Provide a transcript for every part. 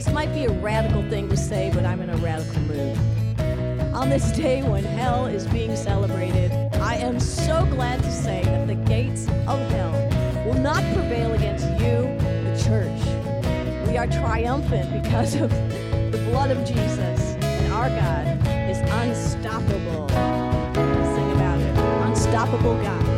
This might be a radical thing to say, but I'm in a radical mood. On this day when hell is being celebrated, I am so glad to say that the gates of hell will not prevail against you, the church. We are triumphant because of the blood of Jesus, and our God is unstoppable. Sing about it. Unstoppable God.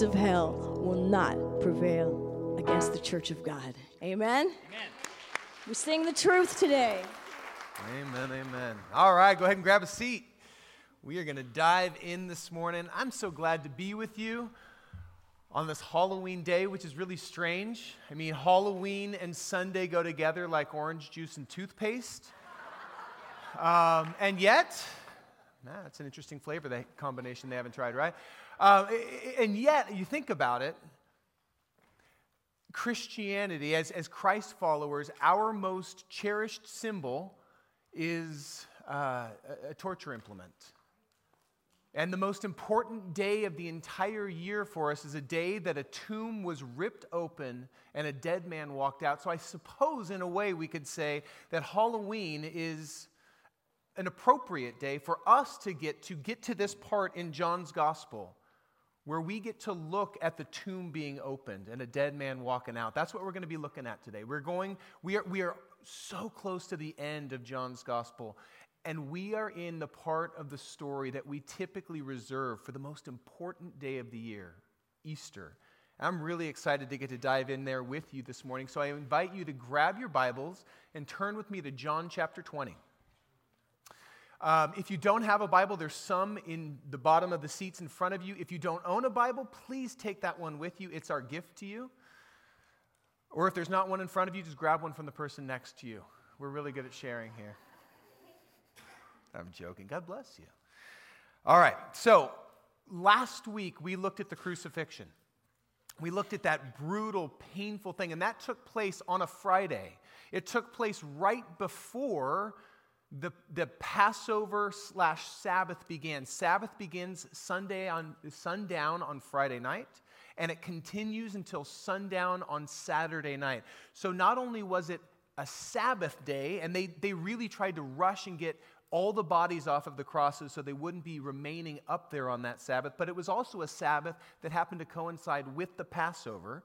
Gates of hell will not prevail against the church of God. Amen? We sing the truth today. Amen, amen. All right, go ahead and grab a seat. We are going to dive in this morning. I'm so glad to be with you on this Halloween day, which is really strange. I mean, Halloween and Sunday go together like orange juice and toothpaste. Um, and yet, nah, that's an interesting flavor that combination they haven't tried, right? I- and yet, you think about it, Christianity, as, as Christ followers, our most cherished symbol is uh, a torture implement. And the most important day of the entire year for us is a day that a tomb was ripped open and a dead man walked out. So I suppose, in a way, we could say that Halloween is an appropriate day for us to get to get to this part in John's gospel where we get to look at the tomb being opened and a dead man walking out. That's what we're going to be looking at today. We're going we are we are so close to the end of John's gospel and we are in the part of the story that we typically reserve for the most important day of the year, Easter. I'm really excited to get to dive in there with you this morning. So I invite you to grab your Bibles and turn with me to John chapter 20. Um, if you don't have a Bible, there's some in the bottom of the seats in front of you. If you don't own a Bible, please take that one with you. It's our gift to you. Or if there's not one in front of you, just grab one from the person next to you. We're really good at sharing here. I'm joking. God bless you. All right, so last week we looked at the crucifixion. We looked at that brutal, painful thing, and that took place on a Friday. It took place right before the, the Passover slash Sabbath began. Sabbath begins Sunday on sundown on Friday night, and it continues until sundown on Saturday night. So not only was it a Sabbath day, and they, they really tried to rush and get all the bodies off of the crosses so they wouldn't be remaining up there on that Sabbath, but it was also a Sabbath that happened to coincide with the Passover.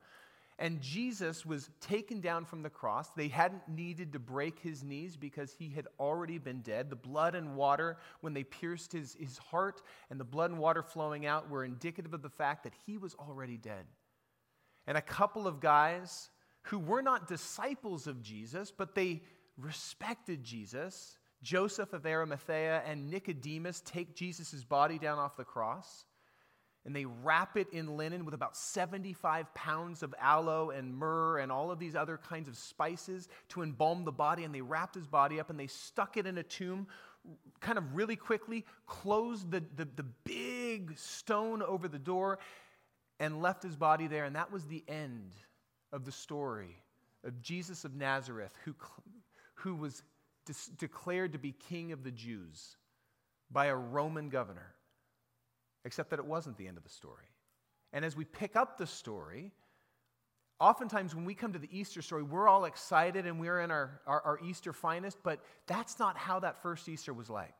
And Jesus was taken down from the cross. They hadn't needed to break his knees because he had already been dead. The blood and water, when they pierced his, his heart and the blood and water flowing out, were indicative of the fact that he was already dead. And a couple of guys who were not disciples of Jesus, but they respected Jesus, Joseph of Arimathea and Nicodemus, take Jesus' body down off the cross and they wrap it in linen with about 75 pounds of aloe and myrrh and all of these other kinds of spices to embalm the body. And they wrapped his body up and they stuck it in a tomb kind of really quickly, closed the, the, the big stone over the door, and left his body there. And that was the end of the story of Jesus of Nazareth, who, who was declared to be king of the Jews by a Roman governor except that it wasn't the end of the story. And as we pick up the story, oftentimes when we come to the Easter story, we're all excited and we're in our, our, our Easter finest, but that's not how that first Easter was like.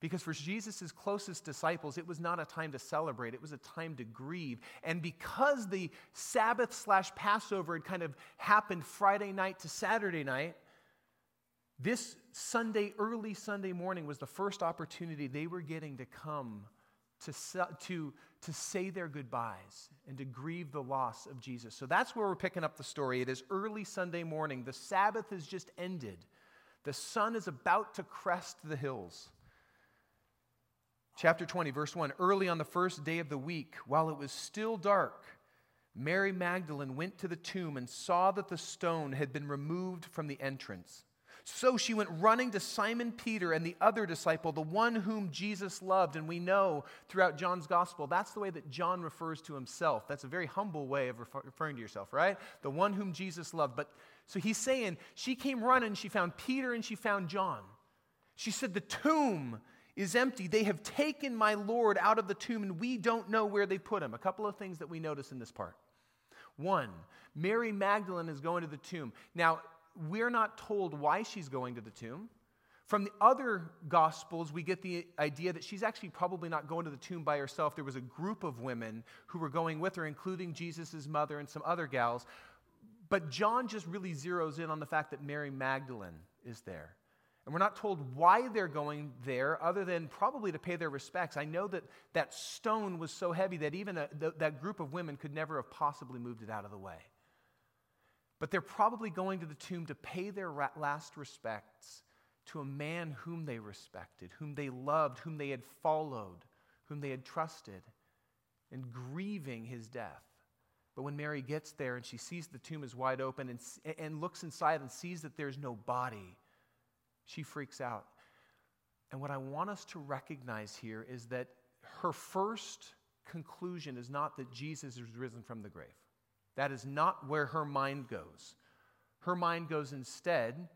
Because for Jesus' closest disciples, it was not a time to celebrate, it was a time to grieve. And because the Sabbath slash Passover had kind of happened Friday night to Saturday night, this Sunday, early Sunday morning, was the first opportunity they were getting to come to, to, to say their goodbyes and to grieve the loss of Jesus. So that's where we're picking up the story. It is early Sunday morning. The Sabbath has just ended, the sun is about to crest the hills. Chapter 20, verse 1 Early on the first day of the week, while it was still dark, Mary Magdalene went to the tomb and saw that the stone had been removed from the entrance. So she went running to Simon Peter and the other disciple, the one whom Jesus loved. And we know throughout John's gospel, that's the way that John refers to himself. That's a very humble way of refer- referring to yourself, right? The one whom Jesus loved. But so he's saying she came running, she found Peter and she found John. She said, The tomb is empty. They have taken my Lord out of the tomb, and we don't know where they put him. A couple of things that we notice in this part. One, Mary Magdalene is going to the tomb. Now, we're not told why she's going to the tomb. From the other gospels, we get the idea that she's actually probably not going to the tomb by herself. There was a group of women who were going with her, including Jesus' mother and some other gals. But John just really zeroes in on the fact that Mary Magdalene is there. And we're not told why they're going there, other than probably to pay their respects. I know that that stone was so heavy that even a, th- that group of women could never have possibly moved it out of the way. But they're probably going to the tomb to pay their last respects to a man whom they respected, whom they loved, whom they had followed, whom they had trusted, and grieving his death. But when Mary gets there and she sees the tomb is wide open and, and looks inside and sees that there's no body, she freaks out. And what I want us to recognize here is that her first conclusion is not that Jesus is risen from the grave. That is not where her mind goes. Her mind goes instead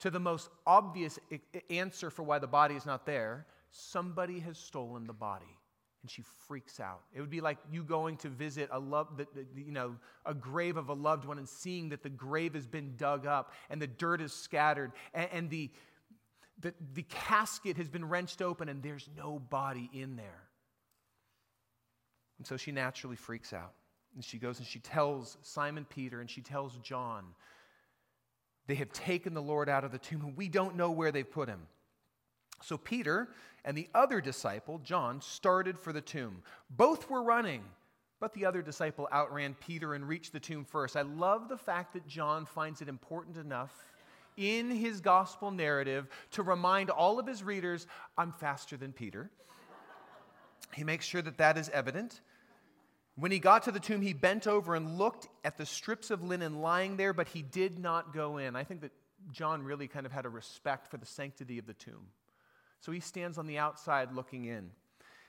to the most obvious answer for why the body is not there. Somebody has stolen the body and she freaks out. It would be like you going to visit a love you know a grave of a loved one and seeing that the grave has been dug up and the dirt is scattered and, and the, the the casket has been wrenched open and there's no body in there. And so she naturally freaks out and she goes and she tells Simon Peter and she tells John, they have taken the Lord out of the tomb and we don't know where they've put him. So Peter and the other disciple, John, started for the tomb. Both were running, but the other disciple outran Peter and reached the tomb first. I love the fact that John finds it important enough in his gospel narrative to remind all of his readers, I'm faster than Peter. He makes sure that that is evident. When he got to the tomb, he bent over and looked at the strips of linen lying there, but he did not go in. I think that John really kind of had a respect for the sanctity of the tomb. So he stands on the outside looking in.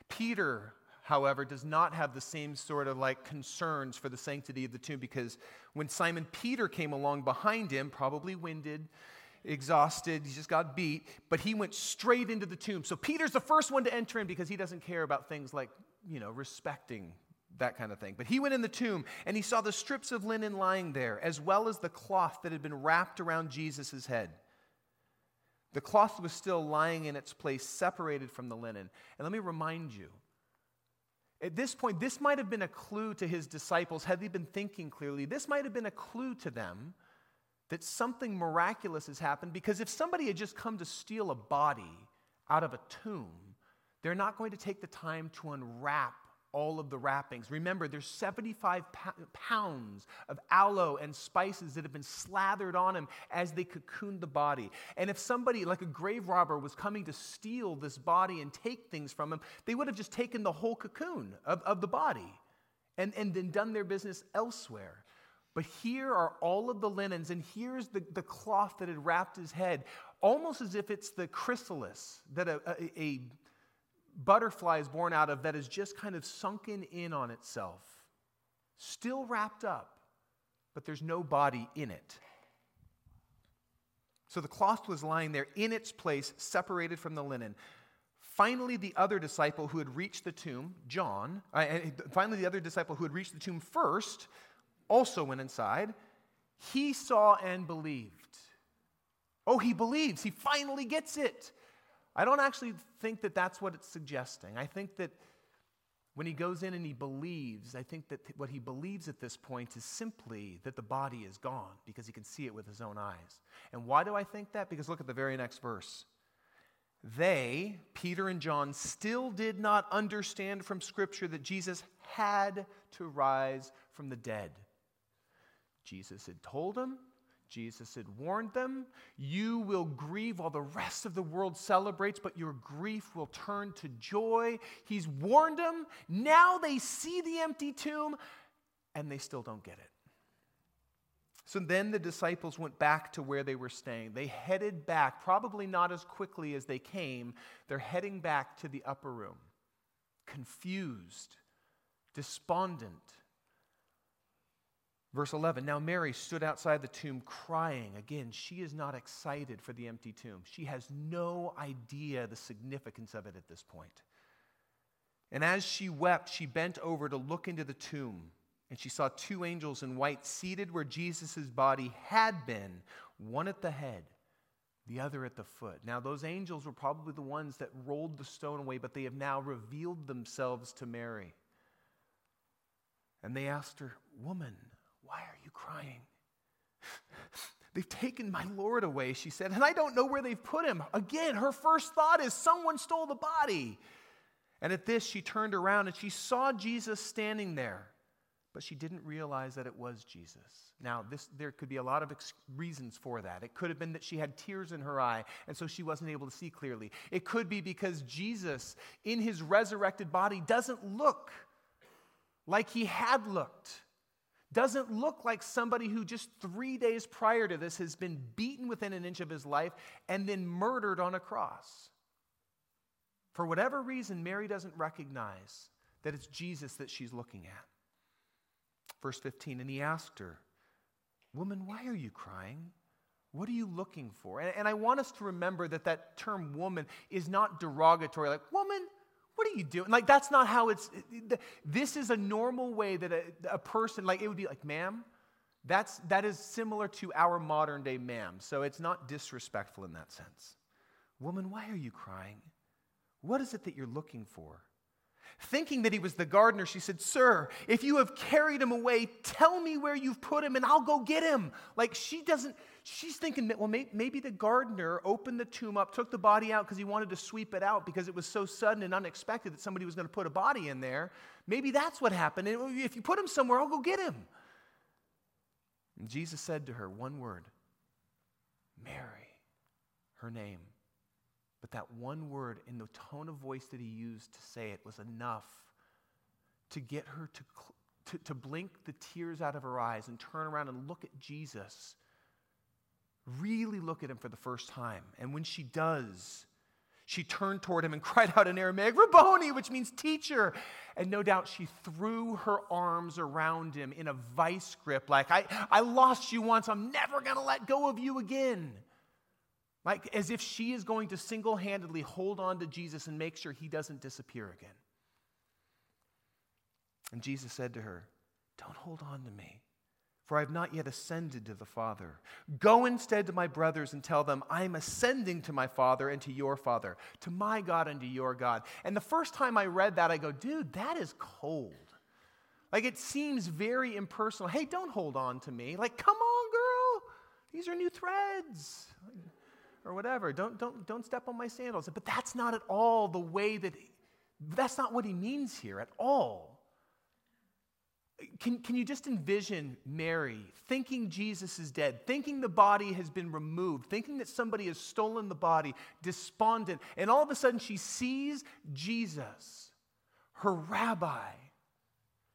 Peter, however, does not have the same sort of like concerns for the sanctity of the tomb because when Simon Peter came along behind him, probably winded, exhausted, he just got beat, but he went straight into the tomb. So Peter's the first one to enter in because he doesn't care about things like, you know, respecting that kind of thing. But he went in the tomb and he saw the strips of linen lying there, as well as the cloth that had been wrapped around Jesus' head. The cloth was still lying in its place, separated from the linen. And let me remind you At this point, this might have been a clue to his disciples, had they been thinking clearly. This might have been a clue to them that something miraculous has happened because if somebody had just come to steal a body out of a tomb, they're not going to take the time to unwrap all of the wrappings. Remember, there's 75 pounds of aloe and spices that have been slathered on him as they cocooned the body. And if somebody, like a grave robber, was coming to steal this body and take things from him, they would have just taken the whole cocoon of, of the body and, and then done their business elsewhere. But here are all of the linens, and here's the, the cloth that had wrapped his head, almost as if it's the chrysalis that a, a, a butterfly is born out of that is just kind of sunken in on itself, still wrapped up, but there's no body in it. So the cloth was lying there in its place, separated from the linen. Finally, the other disciple who had reached the tomb, John, uh, finally, the other disciple who had reached the tomb first, also went inside. He saw and believed. Oh, he believes. He finally gets it. I don't actually think that that's what it's suggesting. I think that when he goes in and he believes, I think that what he believes at this point is simply that the body is gone because he can see it with his own eyes. And why do I think that? Because look at the very next verse. They, Peter and John, still did not understand from Scripture that Jesus had to rise from the dead. Jesus had told them Jesus had warned them, You will grieve while the rest of the world celebrates, but your grief will turn to joy. He's warned them. Now they see the empty tomb, and they still don't get it. So then the disciples went back to where they were staying. They headed back, probably not as quickly as they came. They're heading back to the upper room, confused, despondent Verse 11 Now Mary stood outside the tomb crying. Again, she is not excited for the empty tomb. She has no idea the significance of it at this point. And as she wept, she bent over to look into the tomb, and she saw two angels in white seated where Jesus' body had been, one at the head, the other at the foot. Now, those angels were probably the ones that rolled the stone away, but they have now revealed themselves to Mary. And they asked her, Woman, crying? They've taken my Lord away, she said, and I don't know where they've put him. Again, her first thought is someone stole the body. And at this, she turned around and she saw Jesus standing there, but she didn't realize that it was Jesus. Now, this, there could be a lot of ex- reasons for that. It could have been that she had tears in her eye, and so she wasn't able to see clearly. It could be because Jesus, in his resurrected body, doesn't look like he had looked doesn't look like somebody who just three days prior to this has been beaten within an inch of his life and then murdered on a cross. For whatever reason, Mary doesn't recognize that it's Jesus that she's looking at. Verse 15, and he asked her, Woman, why are you crying? What are you looking for? And, and I want us to remember that that term woman is not derogatory, like, woman, what are you doing? Like, that's not how it's. This is a normal way that a, a person, like, it would be like, ma'am, that's, that is similar to our modern day ma'am. So it's not disrespectful in that sense. Woman, why are you crying? What is it that you're looking for? Thinking that he was the gardener, she said, Sir, if you have carried him away, tell me where you've put him and I'll go get him. Like she doesn't, she's thinking, well, maybe the gardener opened the tomb up, took the body out because he wanted to sweep it out because it was so sudden and unexpected that somebody was going to put a body in there. Maybe that's what happened. And if you put him somewhere, I'll go get him. And Jesus said to her one word Mary, her name. But that one word in the tone of voice that he used to say it was enough to get her to, to, to blink the tears out of her eyes and turn around and look at Jesus. Really look at him for the first time. And when she does, she turned toward him and cried out in Aramaic, Rabboni, which means teacher. And no doubt she threw her arms around him in a vice grip, like, I, I lost you once, I'm never to let go of you again. Like as if she is going to single handedly hold on to Jesus and make sure he doesn't disappear again. And Jesus said to her, Don't hold on to me, for I have not yet ascended to the Father. Go instead to my brothers and tell them, I am ascending to my Father and to your Father, to my God and to your God. And the first time I read that, I go, dude, that is cold. Like it seems very impersonal. Hey, don't hold on to me. Like, come on, girl. These are new threads. Or whatever. Don't, don't, don't step on my sandals. But that's not at all the way that, that's not what he means here at all. Can, can you just envision Mary thinking Jesus is dead, thinking the body has been removed, thinking that somebody has stolen the body, despondent, and all of a sudden she sees Jesus, her rabbi,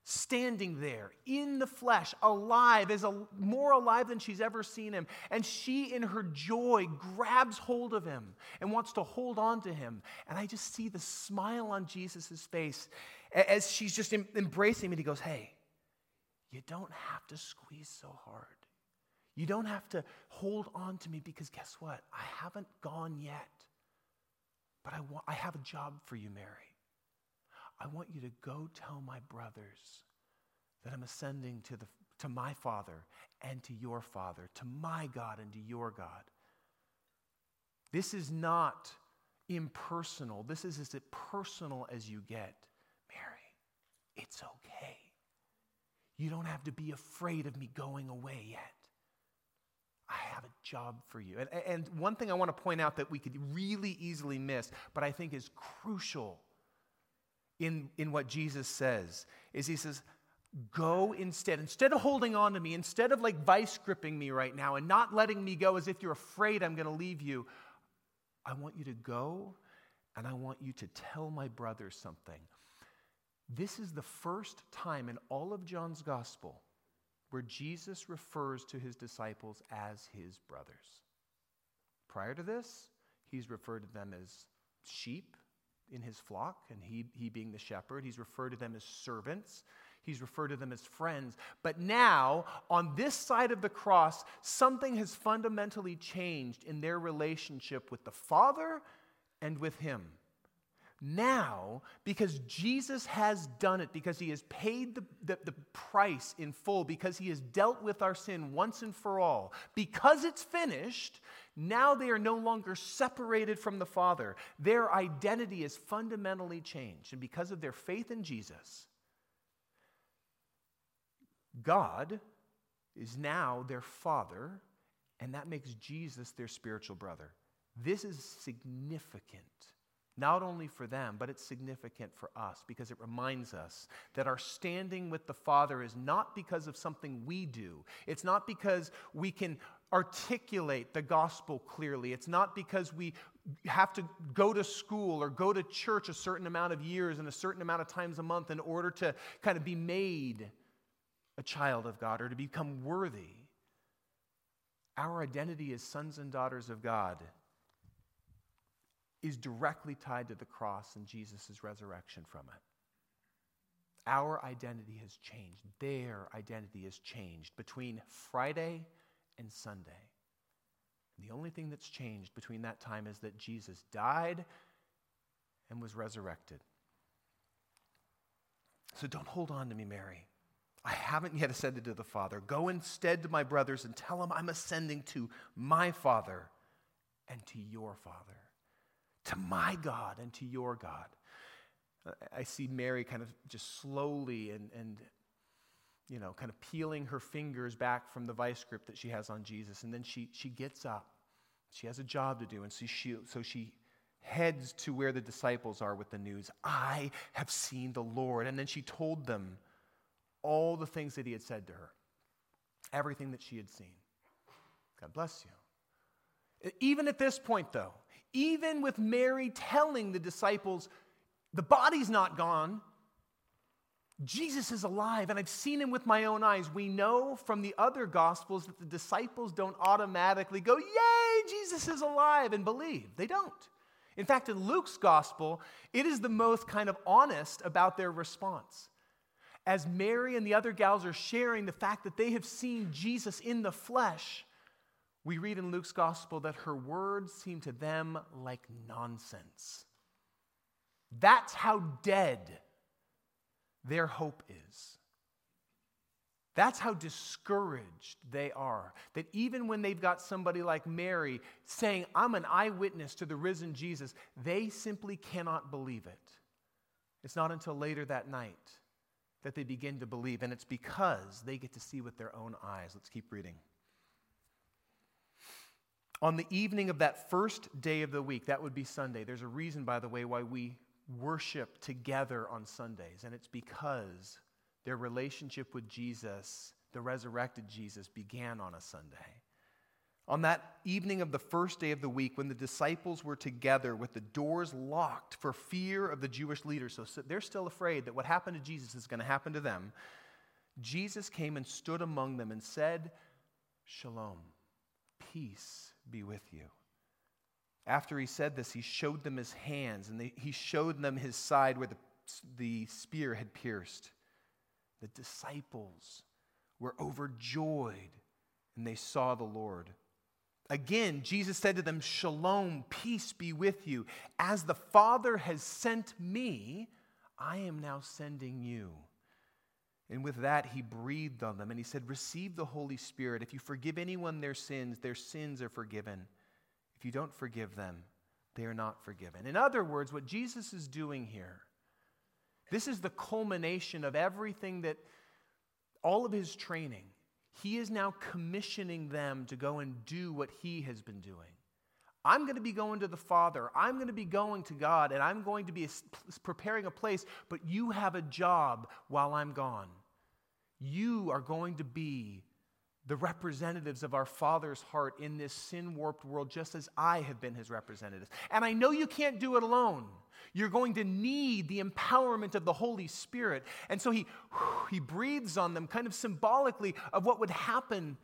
standing there in the flesh, alive, as a, more alive than she's ever seen him. And she, in her joy, grabs hold of him and wants to hold on to him. And I just see the smile on Jesus' face as she's just embracing him. And he goes, Hey, you don't have to squeeze so hard. You don't have to hold on to me because guess what? I haven't gone yet. But I, want, I have a job for you, Mary. I want you to go tell my brothers that I'm ascending to, the, to my Father and to your Father, to my God and to your God. This is not impersonal. This is as personal as you get. Mary, it's okay. You don't have to be afraid of me going away yet. I have a job for you. And, and one thing I want to point out that we could really easily miss, but I think is crucial in, in what Jesus says, is He says, Go instead. Instead of holding on to me, instead of like vice gripping me right now and not letting me go as if you're afraid I'm going to leave you, I want you to go and I want you to tell my brother something. This is the first time in all of John's gospel where Jesus refers to his disciples as his brothers. Prior to this, he's referred to them as sheep in his flock, and he, he being the shepherd. He's referred to them as servants. He's referred to them as friends. But now, on this side of the cross, something has fundamentally changed in their relationship with the Father and with him now because Jesus has done it, because he has paid the, the, the, price in full, because he has dealt with our sin once and for all, because it's finished, now they are no longer separated from the Father. Their identity is fundamentally changed. And because of their faith in Jesus, God is now their Father, and that makes Jesus their spiritual brother. This is significant not only for them, but it's significant for us because it reminds us that our standing with the Father is not because of something we do. It's not because we can articulate the gospel clearly. It's not because we have to go to school or go to church a certain amount of years and a certain amount of times a month in order to kind of be made a child of God or to become worthy. Our identity as sons and daughters of God is directly tied to the cross and Jesus' resurrection from it. Our identity has changed. Their identity has changed between Friday and Sunday. the only thing that's changed between that time is that Jesus died and was resurrected. So don't hold on to me, Mary. I haven't yet ascended to the Father. Go instead to my brothers and tell them I'm ascending to my Father and to your Father to my God and to your God. I see Mary kind of just slowly and, and you know, kind of peeling her fingers back from the vice grip that she has on Jesus. And then she, she gets up. She has a job to do. And so she, so she heads to where the disciples are with the news I have seen the Lord. And then she told them all the things that he had said to her, everything that she had seen. God bless you. Even at this point, though, even with Mary telling the disciples, the body's not gone, Jesus is alive, and I've seen him with my own eyes. We know from the other gospels that the disciples don't automatically go, Yay, Jesus is alive, and believe. They don't. In fact, in Luke's gospel, it is the most kind of honest about their response. As Mary and the other gals are sharing the fact that they have seen Jesus in the flesh, we read in Luke's gospel that her words seem to them like nonsense. That's how dead their hope is. That's how discouraged they are. That even when they've got somebody like Mary saying, I'm an eyewitness to the risen Jesus, they simply cannot believe it. It's not until later that night that they begin to believe, and it's because they get to see with their own eyes. Let's keep reading. On the evening of that first day of the week, that would be Sunday, there's a reason, by the way, why we worship together on Sundays, and it's because their relationship with Jesus, the resurrected Jesus, began on a Sunday. On that evening of the first day of the week, when the disciples were together with the doors locked for fear of the Jewish leaders, so they're still afraid that what happened to Jesus is going to happen to them, Jesus came and stood among them and said, Shalom, peace be with you. After he said this, he showed them his hands and they, he showed them his side where the, the spear had pierced. The disciples were overjoyed and they saw the Lord. Again, Jesus said to them, Shalom, peace be with you. As the Father has sent me, I am now sending you. And with that, he breathed on them and he said, Receive the Holy Spirit. If you forgive anyone their sins, their sins are forgiven. If you don't forgive them, they are not forgiven. In other words, what Jesus is doing here, this is the culmination of everything that, all of his training he is now commissioning them to go and do what he has been doing. I'm going to be going to the Father. I'm going to be going to God, and I'm going to be preparing a place, but you have a job while I'm gone. You are going to be the representatives of our Father's heart in this sin warped world, just as I have been his representatives. And I know you can't do it alone. You're going to need the empowerment of the Holy Spirit. And so he, he breathes on them, kind of symbolically, of what would happen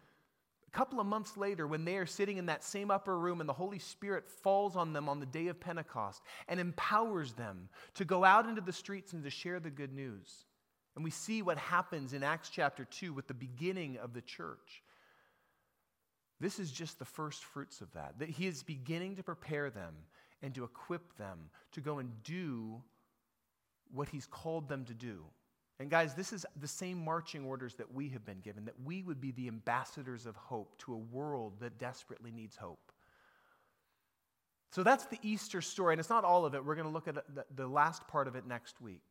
a couple of months later when they are sitting in that same upper room and the Holy Spirit falls on them on the day of Pentecost and empowers them to go out into the streets and to share the good news. And we see what happens in Acts chapter 2 with the beginning of the church. This is just the first fruits of that, that he is beginning to prepare them and to equip them to go and do what he's called them to do. And guys, this is the same marching orders that we have been given, that we would be the ambassadors of hope to a world that desperately needs hope. So that's the Easter story, and it's not all of it. We're going to look at the last part of it next week.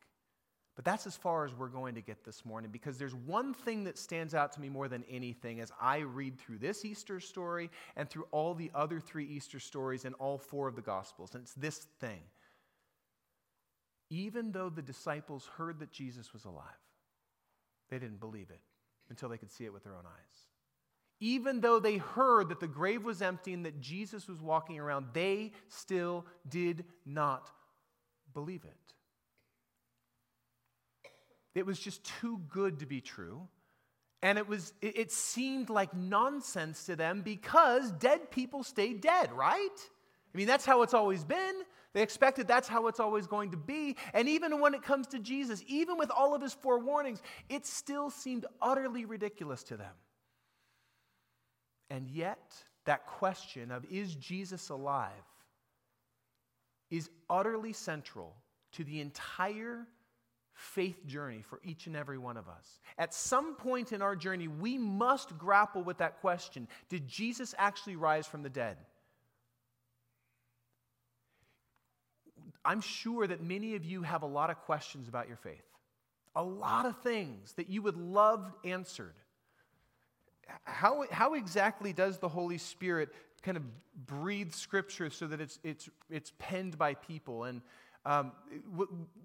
But that's as far as we're going to get this morning because there's one thing that stands out to me more than anything as I read through this Easter story and through all the other three Easter stories in all four of the Gospels. And it's this thing. Even though the disciples heard that Jesus was alive, they didn't believe it until they could see it with their own eyes. Even though they heard that the grave was empty and that Jesus was walking around, they still did not believe it. It was just too good to be true. And it, was, it, seemed like nonsense to them because dead people stay dead, right? I mean, that's how it's always been. They expected that's how it's always going to be. And even when it comes to Jesus, even with all of his forewarnings, it still seemed utterly ridiculous to them. And yet, that question of is Jesus alive is utterly central to the entire faith journey for each and every one of us. At some point in our journey, we must grapple with that question Did Jesus actually rise from the dead? I'm sure that many of you have a lot of questions about your faith, a lot of things that you would love answered. How, how exactly does the Holy Spirit kind of breathe scripture so that it's, it's, it's penned by people? And um,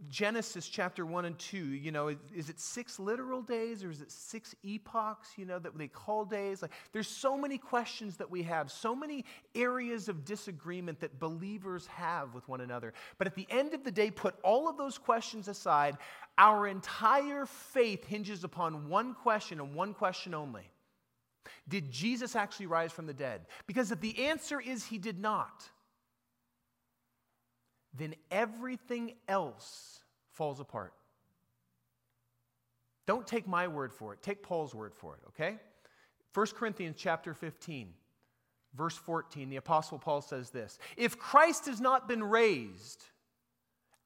Genesis chapter 1 and 2, you know, is, is, it six literal days or is it six epochs, you know, that they call days? Like, there's so many questions that we have, so many areas of disagreement that believers have with one another. But at the end of the day, put all of those questions aside. Our entire faith hinges upon one question and one question only Did Jesus actually rise from the dead? Because if the answer is he did not, then everything else falls apart. Don't take my word for it, take Paul's word for it, okay? 1 Corinthians chapter 15, verse 14, the apostle Paul says this, "If Christ has not been raised,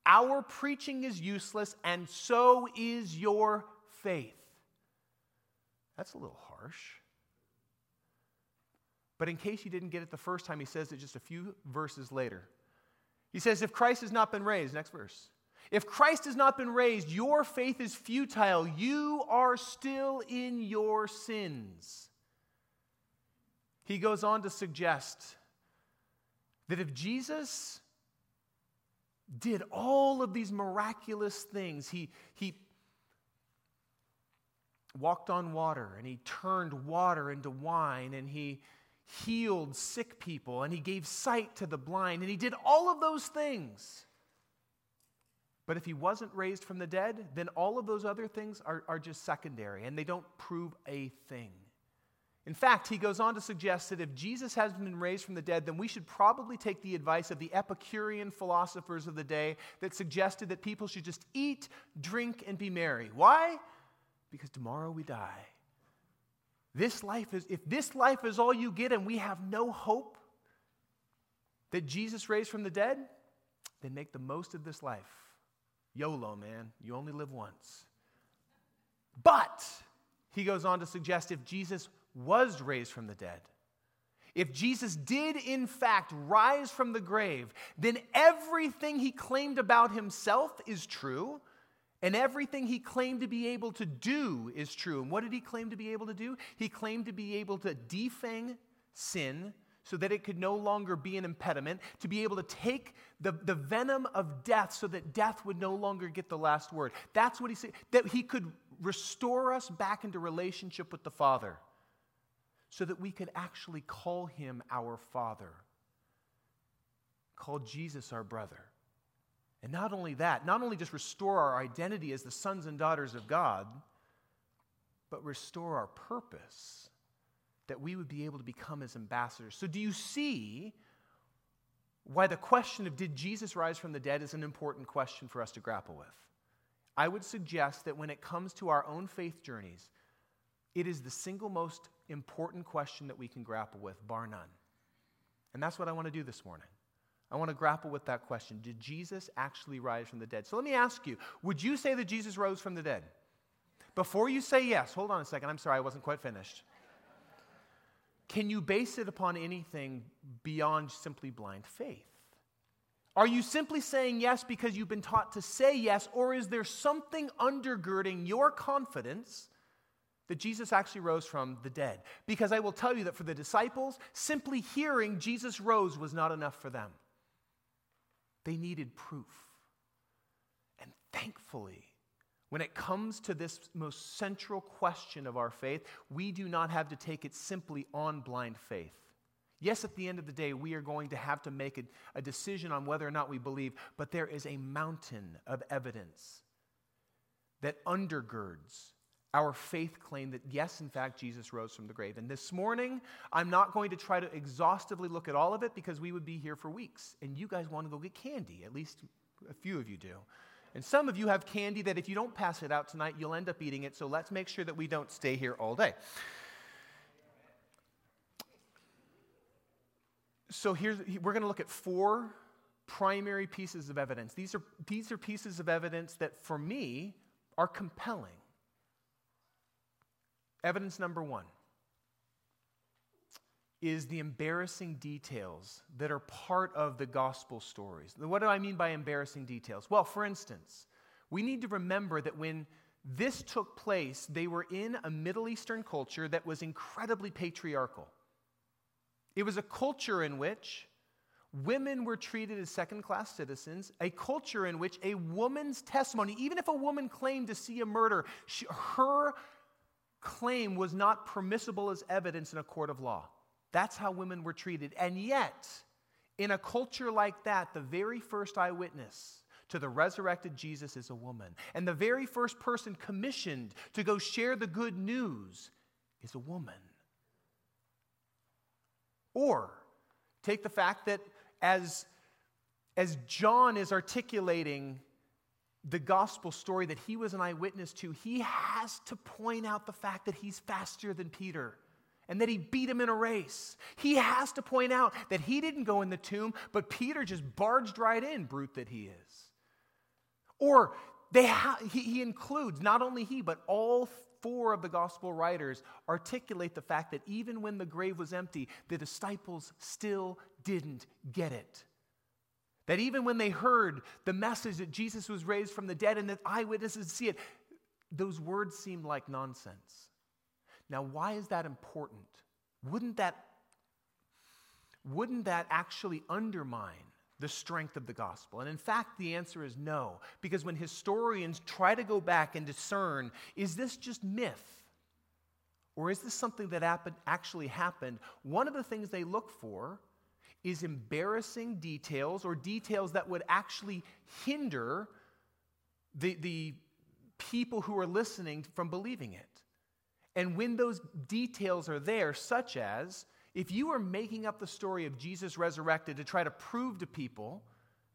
our preaching is useless and so is your faith." That's a little harsh. But in case you didn't get it the first time, he says it just a few verses later. He says, If Christ has not been raised, next verse. If Christ has not been raised, your faith is futile. You are still in your sins. He goes on to suggest that if Jesus did all of these miraculous things, he, he walked on water and he turned water into wine and he healed sick people and he gave sight to the blind and he did all of those things. But if he wasn't raised from the dead, then all of those other things are, are just secondary and they don't prove a thing. In fact, he goes on to suggest that if Jesus hasn't been raised from the dead, then we should probably take the advice of the Epicurean philosophers of the day that suggested that people should just eat, drink, and be merry. Why? Because tomorrow we die. This life is, if this life is all you get and we have no hope that Jesus raised from the dead, then make the most of this life. YOLO, man. You only live once. But, he goes on to suggest if Jesus was raised from the dead, if Jesus did in fact rise from the grave, then everything he claimed about himself is true, and everything he claimed to be able to do is true. And what did he claim to be able to do? He claimed to be able to defang sin so that it could no longer be an impediment, to be able to take the, the venom of death so that death would no longer get the last word. That's what he said, that he could restore us back into relationship with the Father so that we could actually call him our Father, call Jesus our brother. And not only that, not only just restore our identity as the sons and daughters of God, but restore our purpose that we would be able to become his ambassadors. So, do you see why the question of did Jesus rise from the dead is an important question for us to grapple with? I would suggest that when it comes to our own faith journeys, it is the single most important question that we can grapple with, bar none. And that's what I want to do this morning. I want to grapple with that question Did Jesus actually rise from the dead? So let me ask you would you say that Jesus rose from the dead? Before you say yes, hold on a second. I'm sorry, I wasn't quite finished. Can you base it upon anything beyond simply blind faith? Are you simply saying yes because you've been taught to say yes, or is there something undergirding your confidence that Jesus actually rose from the dead? Because I will tell you that for the disciples, simply hearing Jesus rose was not enough for them. They needed proof. And thankfully, when it comes to this most central question of our faith, we do not have to take it simply on blind faith. Yes, at the end of the day, we are going to have to make a, a, decision on whether or not we believe, but there is a mountain of evidence that undergirds our faith claim that, yes, in fact, Jesus rose from the grave. And this morning, I'm not going to try to exhaustively look at all of it because we would be here for weeks. And you guys want to go get candy, at least a few of you do. And some of you have candy that if you don't pass it out tonight, you'll end up eating it. So let's make sure that we don't stay here all day. So here's, we're going to look at four primary pieces of evidence. These are, these are pieces of evidence that, for me, are compelling. Evidence number one is the embarrassing details that are part of the gospel stories. What do I mean by embarrassing details? Well, for instance, we need to remember that when this took place, they were in a Middle Eastern culture that was incredibly patriarchal. It was a culture in which women were treated as second class citizens, a culture in which a woman's testimony, even if a woman claimed to see a murder, she, her claim was not permissible as evidence in a court of law. That's how women were treated. And yet, in a culture like that, the very first eyewitness to the resurrected Jesus is a woman. And the very first person commissioned to go share the good news is a woman. Or take the fact that as, as John is articulating the gospel story that he was an eyewitness to, he has to point out the fact that he's faster than Peter and that he beat him in a race. He has to point out that he didn't go in the tomb, but Peter just barged right in, brute that he is. Or they ha- he, he includes, not only he, but all four of the gospel writers articulate the fact that even when the grave was empty, the disciples still didn't get it. That even when they heard the message that Jesus was raised from the dead and that eyewitnesses see it, those words seemed like nonsense. Now, why is that important? Wouldn't that, wouldn't that actually undermine the strength of the gospel? And in fact, the answer is no, because when historians try to go back and discern is this just myth? Or is this something that happened, actually happened? One of the things they look for is embarrassing details or details that would actually hinder the, the people who are listening from believing it. And when those details are there, such as if you are making up the story of Jesus resurrected to try to prove to people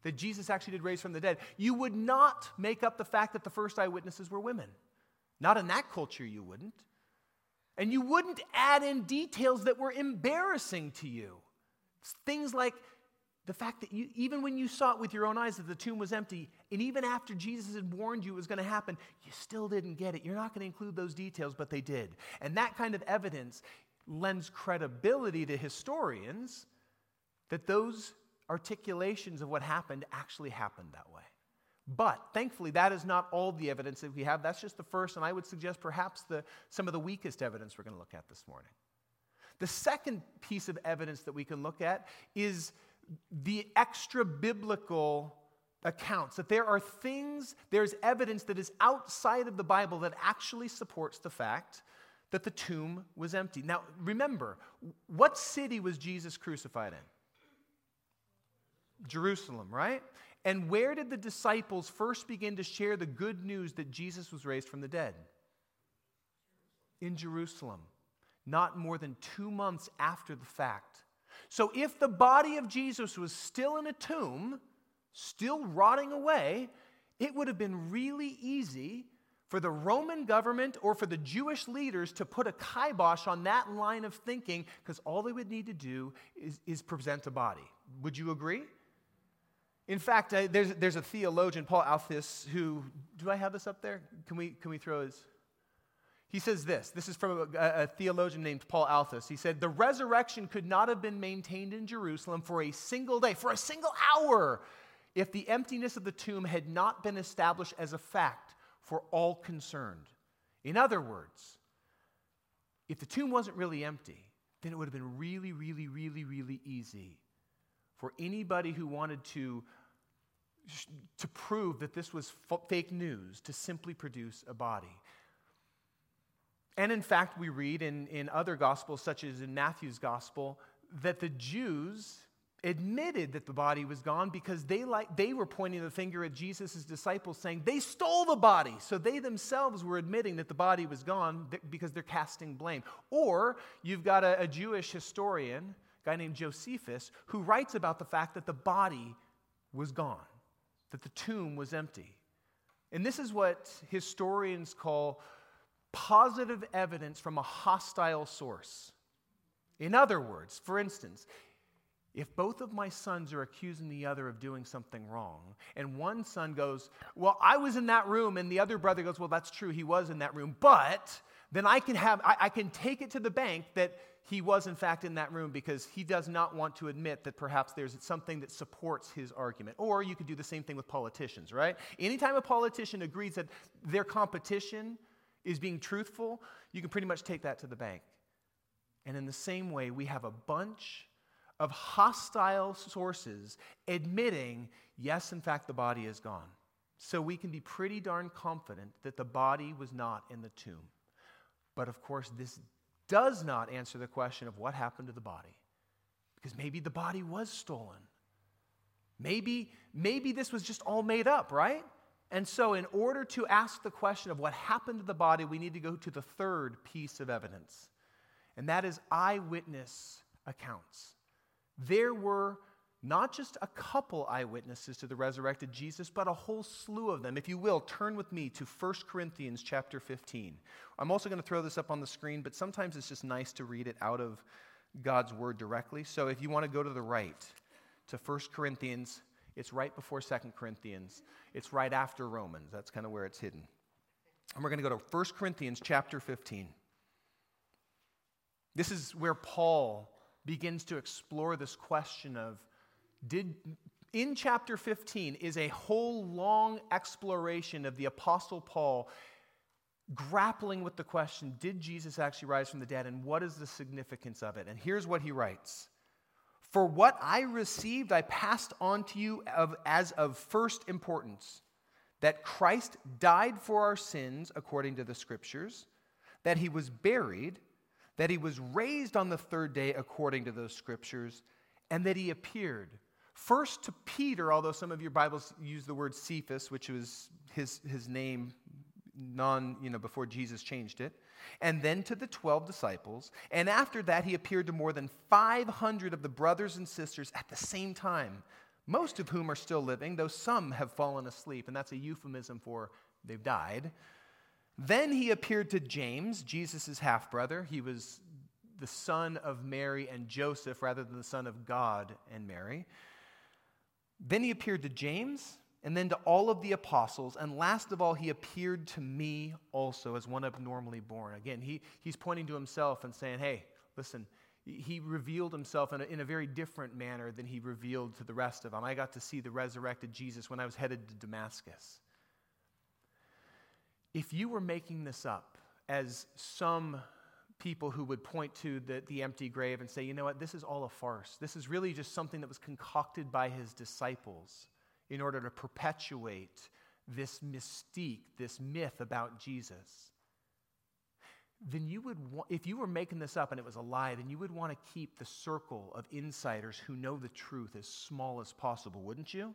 that Jesus actually did raise from the dead, you would not make up the fact that the first eyewitnesses were women. Not in that culture, you wouldn't. And you wouldn't add in details that were embarrassing to you. Things like the fact that you, even when you saw it with your own eyes that the tomb was empty, and even after Jesus had warned you it was going to happen, you still didn't get it. You're not going to include those details, but they did. And that kind of evidence lends credibility to historians that those articulations of what happened actually happened that way. But thankfully, that is not all the evidence that we have. That's just the first, and I would suggest perhaps the, some of the weakest evidence we're going to look at this morning. The second piece of evidence that we can look at is the extra biblical accounts that there are things, there's evidence that is outside of the Bible that actually supports the fact that the tomb was empty. Now, remember, what city was Jesus crucified in? Jerusalem, right? And where did the disciples first begin to share the good news that Jesus was raised from the dead? In Jerusalem not more than two months after the fact. So if the body of Jesus was still in a tomb, still rotting away, it would have been really easy for the Roman government or for the Jewish leaders to put a kibosh on that line of thinking because all they would need to do is, is present a body. Would you agree? In fact, there's, there's a theologian, Paul Althaus, who, do I have this up there? Can we, can we throw his? He says this this is from a, a, theologian named Paul Althaus. He said, The resurrection could not have been maintained in Jerusalem for a single day, for a single hour, if the emptiness of the tomb had not been established as a fact for all concerned. In other words, if the tomb wasn't really empty, then it would have been really, really, really, really easy for anybody who wanted to, to prove that this was fake news to simply produce a body. And in fact, we read in, in other gospels, such as in Matthew's gospel, that the Jews admitted that the body was gone because they, like, they were pointing the finger at Jesus' disciples, saying, They stole the body. So they themselves were admitting that the body was gone because they're casting blame. Or you've got a, a Jewish historian, a guy named Josephus, who writes about the fact that the body was gone, that the tomb was empty. And this is what historians call positive evidence from a hostile source. In other words, for instance, if both of my sons are accusing the other of doing something wrong, and one son goes, Well, I was in that room, and the other brother goes, Well, that's true, he was in that room, but then I can have I, I can take it to the bank that he was in fact in that room because he does not want to admit that perhaps there's something that supports his argument. Or you could do the same thing with politicians, right? Anytime a politician agrees that their competition is being truthful, you can pretty much take that to the bank. And in the same way, we have a bunch of hostile sources admitting, yes, in fact, the body is gone. So we can be pretty darn confident that the body was not in the tomb. But of course, this does not answer the question of what happened to the body. Because maybe the body was stolen. Maybe, maybe this was just all made up, right? And so, in order to ask the question of what happened to the body, we need to go to the third piece of evidence, and that is eyewitness accounts. There were not just a couple eyewitnesses to the resurrected Jesus, but a whole slew of them. If you will, turn with me to 1 Corinthians chapter 15. I'm also going to throw this up on the screen, but sometimes it's just nice to read it out of God's word directly. So if you want to go to the right to 1 Corinthians It's right before Second Corinthians. It's right after Romans. That's kind of where it's hidden. And we're going to go to 1 Corinthians chapter 15. This is where Paul begins to explore this question of did in chapter 15 is a whole long exploration of the apostle Paul grappling with the question did Jesus actually rise from the dead and what is the significance of it? And here's what he writes For what I received, I passed on to you of, as of first importance that Christ died for our sins according to the scriptures, that he was buried, that he was raised on the third day according to those scriptures, and that he appeared. First to Peter, although some of your Bibles use the word Cephas, which was his, his name non, you know, before Jesus changed it, and then to the 12 disciples. And after that, he appeared to more than 500 of the brothers and sisters at the same time, most of whom are still living, though some have fallen asleep. And that's a euphemism for they've died. Then he appeared to James, Jesus' half brother. He was the son of Mary and Joseph rather than the son of God and Mary. Then he appeared to James and then to all of the apostles. And last of all, he appeared to me also as one abnormally born. Again, he, he's pointing to himself and saying, hey, listen, he revealed himself in a, in a very different manner than he revealed to the rest of them. I got to see the resurrected Jesus when I was headed to Damascus. If you were making this up, as some people who would point to the, the empty grave and say, you know what, this is all a farce. This is really just something that was concocted by his disciples in order to perpetuate this mystique, this myth about Jesus, then you would, wa- if you were making this up and it was a lie, then you would want to keep the circle of insiders who know the truth as small as possible, wouldn't you?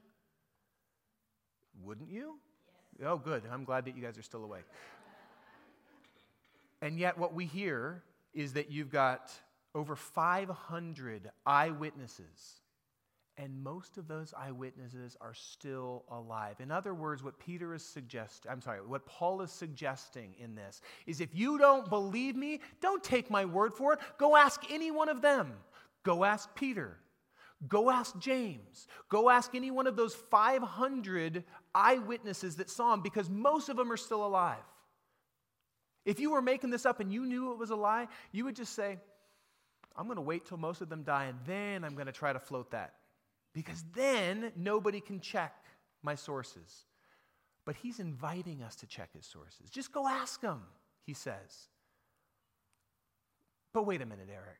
Wouldn't you? Yes. Oh, good. I'm glad that you guys are still awake. and yet, what we hear is that you've got over 500 eyewitnesses and most of those eyewitnesses are still alive. In other words, what Peter is suggesting, I'm sorry, what Paul is suggesting in this is if you don't believe me, don't take my word for it. Go ask any one of them. Go ask Peter. Go ask James. Go ask any one of those 500 eyewitnesses that saw him because most of them are still alive. If you were making this up and you knew it was a lie, you would just say, I'm going to wait till most of them die and then I'm going to try to float that because then nobody can check my sources. But he's inviting us to check his sources. Just go ask him, he says. But wait a minute, Eric.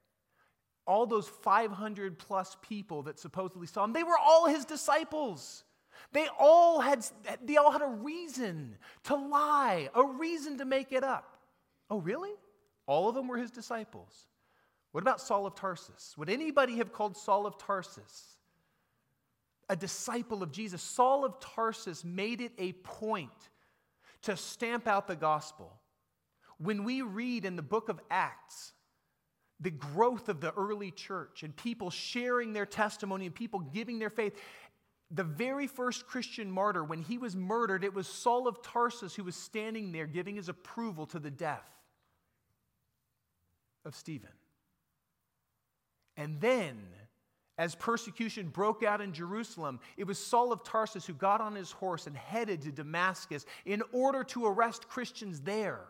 All those 500 plus people that supposedly saw him, they were all his disciples. They all had, they all had a reason to lie, a reason to make it up. Oh, really? All of them were his disciples. What about Saul of Tarsus? Would anybody have called Saul of Tarsus a disciple of Jesus, Saul of Tarsus made it a point to stamp out the gospel. When we read in the book of Acts, the growth of the early church and people sharing their testimony and people giving their faith. The very first Christian martyr, when he was murdered, it was Saul of Tarsus who was standing there giving his approval to the death of Stephen. And then as persecution broke out in Jerusalem, it was Saul of Tarsus who got on his horse and headed to Damascus in order to arrest Christians there.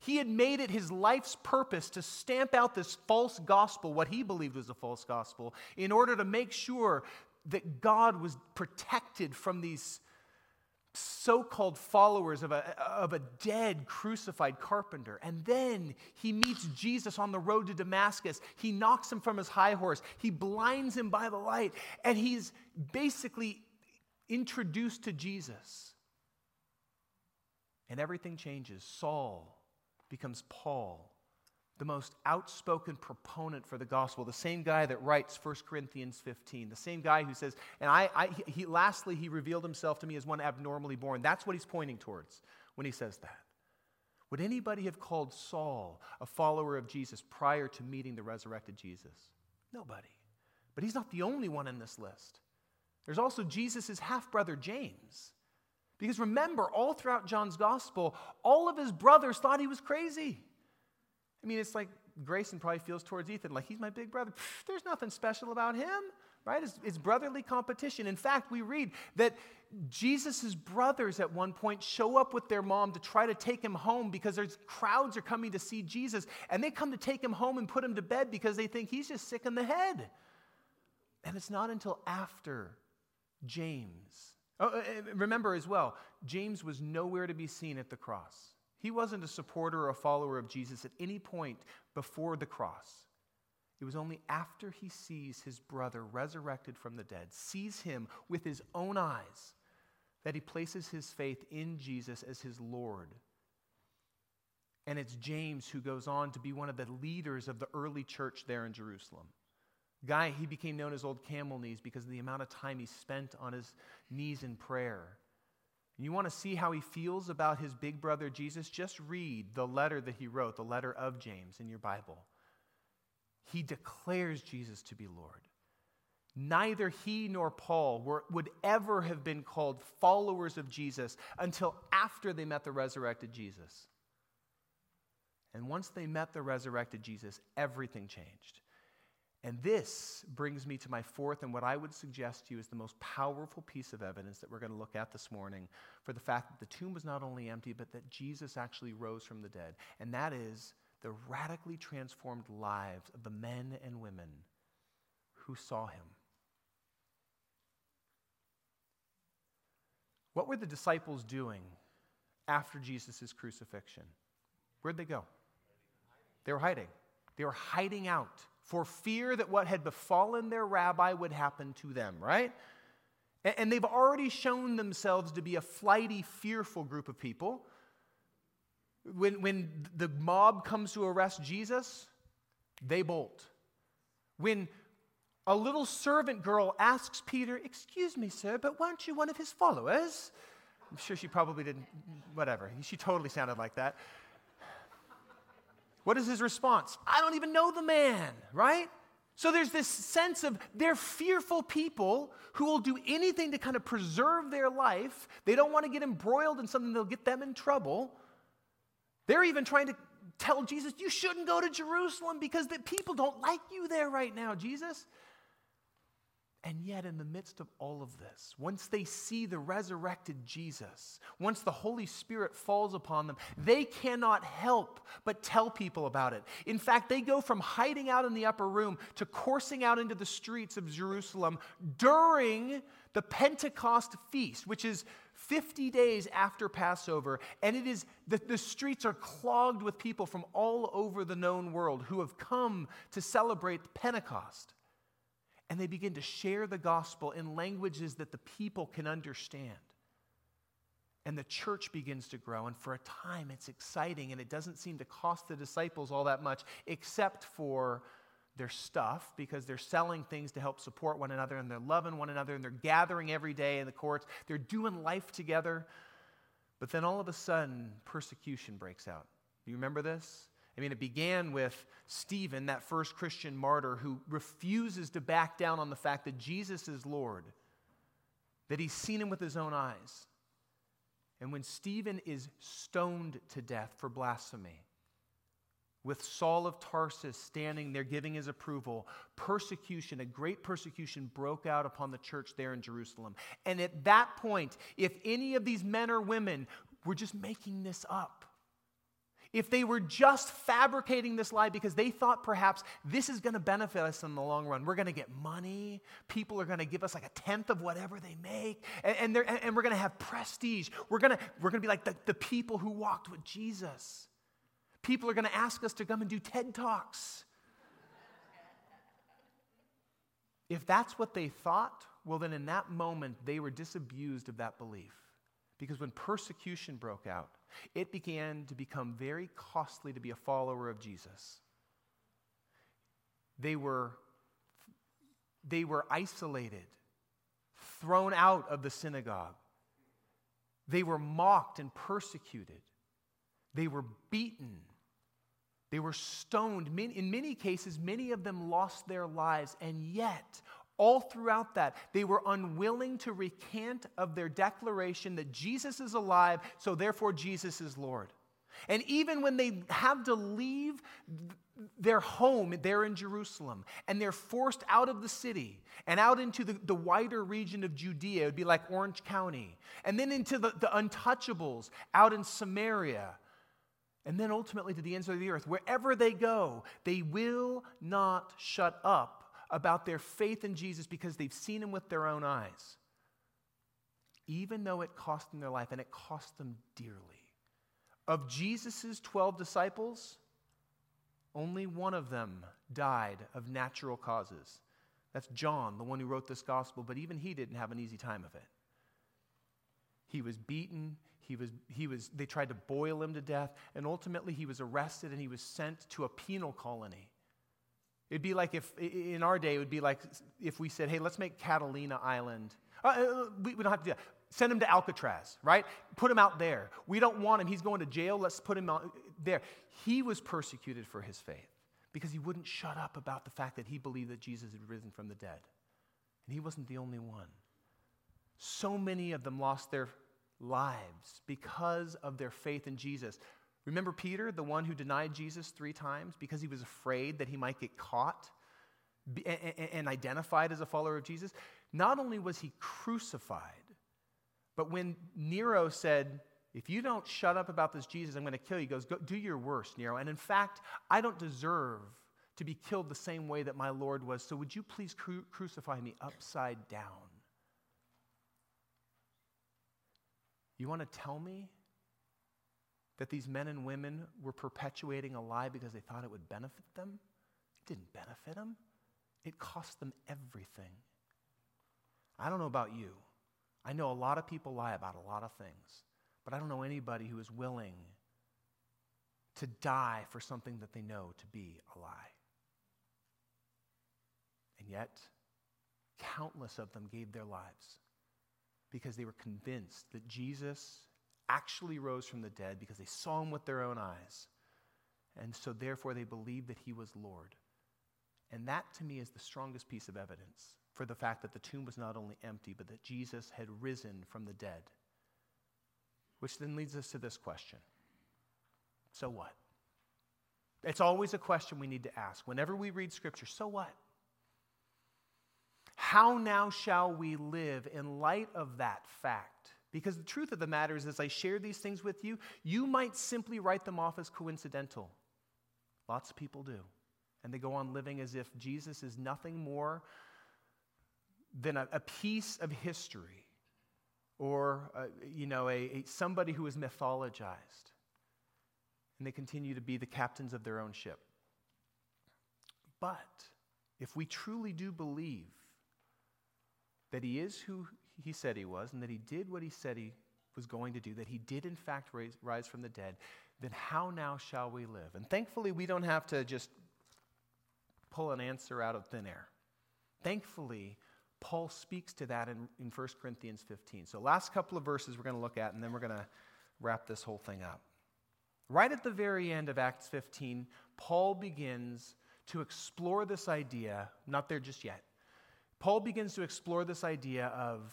He had made it his life's purpose to stamp out this false gospel, what he believed was a false gospel, in order to make sure that God was protected from these so called followers of a, of a dead, crucified carpenter. And then he meets Jesus on the road to Damascus. He knocks him from his high horse, he blinds him by the light, and he's basically introduced to Jesus. And everything changes. Saul becomes Paul the most outspoken proponent for the gospel, the same guy that writes 1 Corinthians 15, the same guy who says, and I, I he, lastly, he revealed himself to me as one abnormally born. That's what he's pointing towards when he says that. Would anybody have called Saul a follower of Jesus prior to meeting the resurrected Jesus? Nobody. But he's not the only one in this list. There's also Jesus' half brother, James. Because remember, all throughout John's gospel, all of his brothers thought he was crazy. I mean, it's like Grayson probably feels towards Ethan like he's my big brother. Pfft, there's nothing special about him. right? It's, it's brotherly competition. In fact, we read that Jesus' brothers at one point show up with their mom to try to take him home because there's crowds are coming to see Jesus, and they come to take him home and put him to bed because they think he's just sick in the head. And it's not until after James. Oh, uh, uh, remember as well, James was nowhere to be seen at the cross. He wasn't a supporter or a follower of Jesus at any point before the cross. It was only after he sees his brother resurrected from the dead, sees him with his own eyes, that he places his faith in Jesus as his Lord. And it's James who goes on to be one of the leaders of the early church there in Jerusalem. Guy, he became known as Old Camel Knees because of the amount of time he spent on his knees in prayer. You want to see how he feels about his big brother Jesus? Just read the letter that he wrote, the letter of James in your Bible. He declares Jesus to be Lord. Neither he nor Paul were, would ever have been called followers of Jesus until after they met the resurrected Jesus. And once they met the resurrected Jesus, everything changed. And this brings me to my fourth, and what I would suggest to you is the most powerful piece of evidence that we're going to look at this morning for the fact that the tomb was not only empty, but that Jesus actually rose from the dead. And that is the radically transformed lives of the men and women who saw him. What were the disciples doing after Jesus' crucifixion? Where'd they go? They were hiding. They were hiding out for fear that what had befallen their rabbi would happen to them, right? And they've already shown themselves to be a flighty, fearful group of people. When, when the mob comes to arrest Jesus, they bolt. When a little servant girl asks Peter, Excuse me, sir, but weren't you one of his followers? I'm sure she probably didn't, whatever. She totally sounded like that. What is his response? I don't even know the man, right? So there's this sense of they're fearful people who will do anything to kind of preserve their life. They don't want to get embroiled in something that'll get them in trouble. They're even trying to tell Jesus, you shouldn't go to Jerusalem because the people don't like you there right now, Jesus. And yet, in the midst of all of this, once they see the resurrected Jesus, once the Holy Spirit falls upon them, they cannot help but tell people about it. In fact, they go from hiding out in the upper room to coursing out into the streets of Jerusalem during the Pentecost feast, which is 50 days after Passover. And it is the, the streets are clogged with people from all over the known world who have come to celebrate Pentecost and they begin to share the gospel in languages that the people can understand. And the church begins to grow. And for a time, it's exciting, and it doesn't seem to cost the disciples all that much, except for their stuff, because they're selling things to help support one another, and they're loving one another, and they're gathering every day in the courts. They're doing life together. But then all of a sudden, persecution breaks out. Do you remember this? I mean, it began with Stephen, that first Christian martyr who refuses to back down on the fact that Jesus is Lord, that he's seen him with his own eyes. And when Stephen is stoned to death for blasphemy, with Saul of Tarsus standing there giving his approval, persecution, a great persecution broke out upon the church there in Jerusalem. And at that point, if any of these men or women were just making this up, if they were just fabricating this lie because they thought perhaps this is going to benefit us in the long run, we're going to get money, people are going to give us like a tenth of whatever they make, and, and, and we're going to have prestige. We're going we're to be like the, the people who walked with Jesus. People are going to ask us to come and do TED Talks. if that's what they thought, well, then in that moment, they were disabused of that belief. Because when persecution broke out, it began to become very costly to be a follower of Jesus. They were, they were isolated, thrown out of the synagogue. They were mocked and persecuted. They were beaten. They were stoned. In many cases, many of them lost their lives. And yet, all throughout that, they were unwilling to recant of their declaration that Jesus is alive, so therefore Jesus is Lord. And even when they have to leave their home there in Jerusalem and they're forced out of the city and out into the, the wider region of Judea, it would be like Orange County, and then into the, the untouchables out in Samaria, and then ultimately to the ends of the earth. Wherever they go, they will not shut up about their faith in Jesus because they've seen him with their own eyes, even though it cost them their life and it cost them dearly. Of Jesus' 12 disciples, only one of them died of natural causes. That's John, the one who wrote this gospel, but even he didn't have an easy time of it. He was beaten, he was, he was, they tried to boil him to death, and ultimately he was arrested and he was sent to a penal colony. It'd be like if, in our day, it would be like if we said, hey, let's make Catalina Island. Uh, uh we, we don't have to do that. Send him to Alcatraz, right? Put him out there. We don't want him. He's going to jail. Let's put him out there. He was persecuted for his faith because he wouldn't shut up about the fact that he believed that Jesus had risen from the dead. And he wasn't the only one. So many of them lost their lives because of their faith in Jesus. Remember Peter, the one who denied Jesus three times because he was afraid that he might get caught and identified as a follower of Jesus? Not only was he crucified, but when Nero said, if you don't shut up about this Jesus, I'm going to kill you, he goes, do your worst, Nero. And in fact, I don't deserve to be killed the same way that my Lord was, so would you please cru- crucify me upside down? You want to tell me that these men and women were perpetuating a lie because they thought it would benefit them? It didn't benefit them, it cost them everything. I don't know about you. I know a lot of people lie about a lot of things, but I don't know anybody who is willing to die for something that they know to be a lie. And yet, countless of them gave their lives because they were convinced that Jesus actually rose from the dead because they saw him with their own eyes. And so, therefore, they believed that he was Lord. And that, to me, is the strongest piece of evidence for the fact that the tomb was not only empty, but that Jesus had risen from the dead. Which then leads us to this question So what? It's always a question we need to ask. Whenever we read Scripture, so what? How now shall we live in light of that fact? Because the truth of the matter is, as I share these things with you, you might simply write them off as coincidental. Lots of people do. And they go on living as if Jesus is nothing more than a, a piece of history or, uh, you know, a, a, somebody who is mythologized. And they continue to be the captains of their own ship. But if we truly do believe that he is who he said he was and that he did what he said he was going to do, that he did in fact raise, rise from the dead, then how now shall we live? And thankfully, we don't have to just pull an answer out of thin air. Thankfully, Paul speaks to that in, in 1 Corinthians 15. So, last couple of verses we're going to look at, and then we're going to wrap this whole thing up. Right at the very end of Acts 15, Paul begins to explore this idea, not there just yet. Paul begins to explore this idea of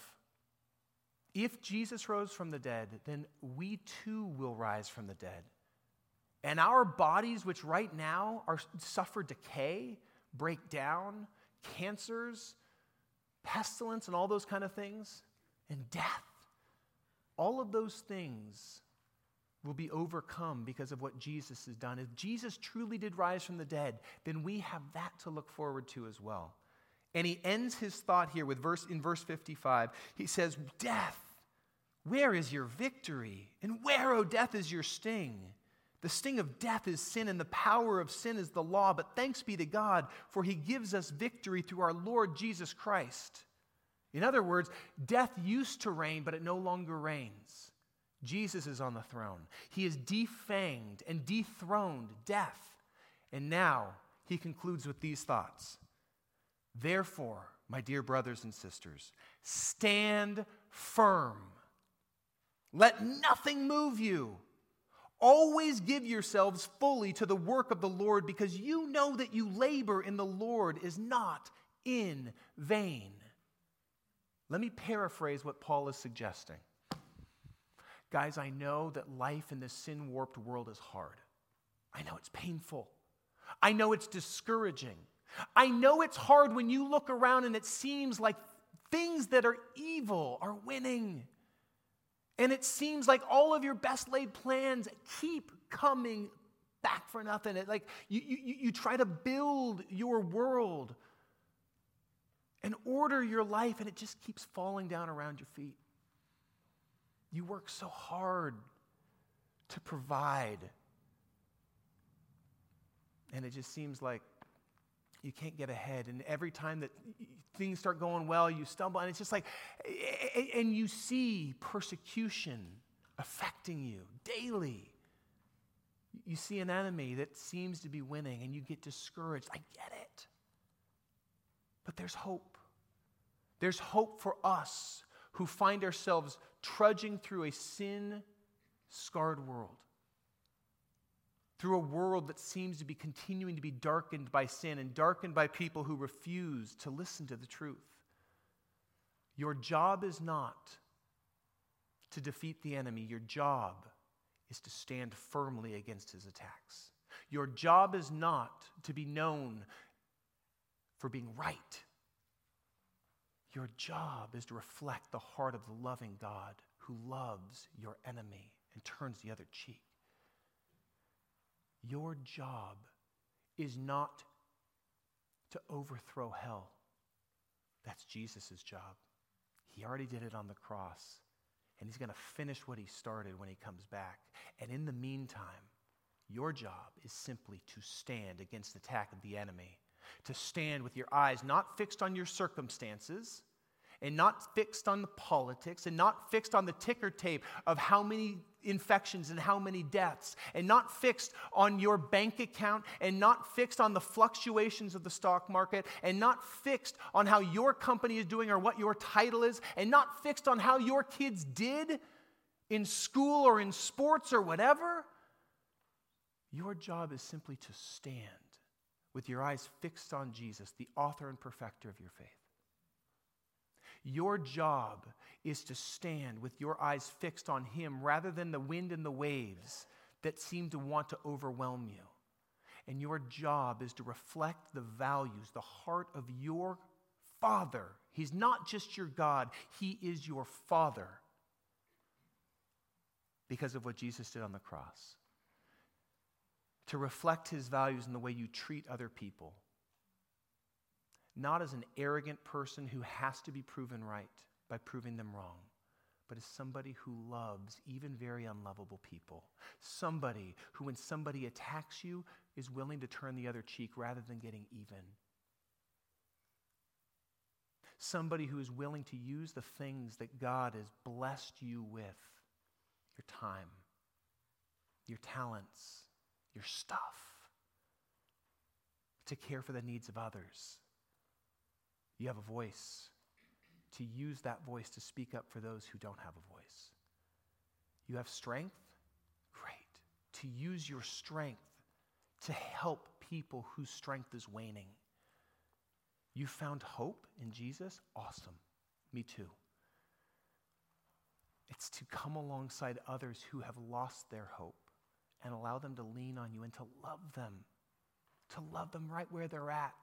if Jesus rose from the dead, then we too will rise from the dead. And our bodies, which right now are suffer decay, break down, cancers, pestilence and all those kind of things, and death. All of those things will be overcome because of what Jesus has done. If Jesus truly did rise from the dead, then we have that to look forward to as well. And he ends his thought here with verse in verse 55. He says, "Death, where is your victory? And where, O death, is your sting?" The sting of death is sin, and the power of sin is the law. But thanks be to God, for he gives us victory through our Lord Jesus Christ. In other words, death used to reign, but it no longer reigns. Jesus is on the throne. He has defanged and dethroned death. And now he concludes with these thoughts Therefore, my dear brothers and sisters, stand firm. Let nothing move you. Always give yourselves fully to the work of the Lord because you know that you labor in the Lord is not in vain. Let me paraphrase what Paul is suggesting Guys, I know that life in this sin warped world is hard. I know it's painful. I know it's discouraging. I know it's hard when you look around and it seems like things that are evil are winning. And it seems like all of your best laid plans keep coming back for nothing. It, like you, you, you try to build your world and order your life, and it just keeps falling down around your feet. You work so hard to provide, and it just seems like you can't get ahead. And every time that things start going well, you stumble, and it's just like, and you see persecution affecting you daily. You see an enemy that seems to be winning, and you get discouraged. I get it. But there's hope. There's hope for us who find ourselves trudging through a sin scarred world, through a world that seems to be continuing to be darkened by sin and darkened by people who refuse to listen to the truth. Your job is not to defeat the enemy, your job is to stand firmly against his attacks. Your job is not to be known for being right. Your job is to reflect the heart of the loving God who loves your enemy and turns the other cheek. Your job is not to overthrow hell. That's Jesus' job. He already did it on the cross, and he's going to finish what he started when he comes back. And in the meantime, your job is simply to stand against the attack of the enemy to stand with your eyes not fixed on your circumstances and not fixed on the politics and not fixed on the ticker tape of how many infections and how many deaths and not fixed on your bank account and not fixed on the fluctuations of the stock market and not fixed on how your company is doing or what your title is and not fixed on how your kids did in school or in sports or whatever. Your job is simply to stand with your eyes fixed on Jesus, the author and perfecter of your faith. Your job is to stand with your eyes fixed on Him rather than the wind and the waves that seem to want to overwhelm you. And your job is to reflect the values, the heart of your Father. He's not just your God, He is your Father because of what Jesus did on the cross to reflect his values in the way you treat other people. Not as an arrogant person who has to be proven right by proving them wrong, but as somebody who loves even very unlovable people. Somebody who, when somebody attacks you, is willing to turn the other cheek rather than getting even. Somebody who is willing to use the things that God has blessed you with your time, your talents, your stuff, to care for the needs of others. You have a voice, to use that voice to speak up for those who don't have a voice. You have strength? Great. To use your strength to help people whose strength is waning. You found hope in Jesus? Awesome. Me too. It's to come alongside others who have lost their hope and allow them to lean on you and to love them, to love them right where they're at,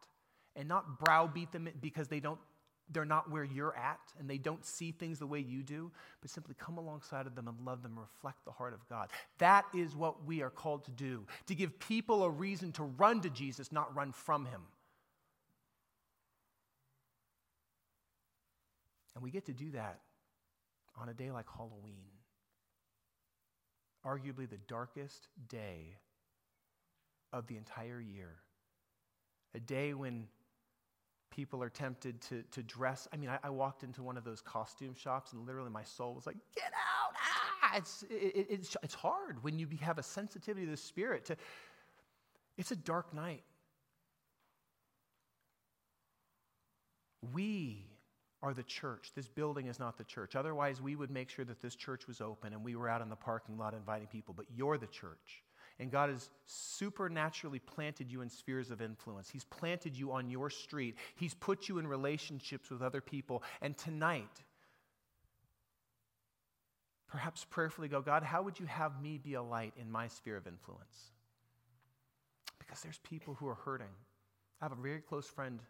and not browbeat them because they don't they're not where you're at and they don't see things the way you do, but simply come alongside of them and love them, reflect the heart of God. That is what we are called to do to give people a reason to run to Jesus, not run from him. And we get to do that on a day like Halloween arguably the darkest day of the entire year. A day when people are tempted to, to dress. I mean, I, I, walked into one of those costume shops and literally my soul was like, get out! Ah! It's, it, it's, it's hard when you have a sensitivity to the spirit. To, it's a dark night. We are the church. This building is not the church. Otherwise, we would make sure that this church was open and we were out in the parking lot inviting people. But you're the church. And God has supernaturally planted you in spheres of influence. He's planted you on your street, He's put you in relationships with other people. And tonight, perhaps prayerfully go, God, how would you have me be a light in my sphere of influence? Because there's people who are hurting. I have a very close friend.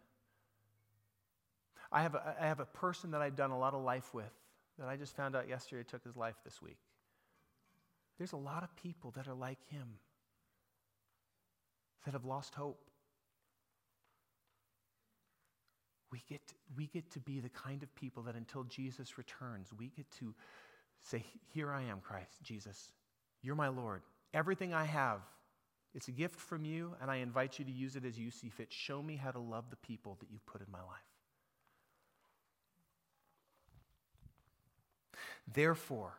I have a, I have a person that I've done a lot of life with that I just found out yesterday took his life this week. There's a lot of people that are like him that have lost hope. We get, we get to be the kind of people that until Jesus returns, we get to say, Here I am, Christ, Jesus. You're my Lord. Everything I have, it's a gift from you, and I invite you to use it as you see fit. Show me how to love the people that you've put in my life. Therefore,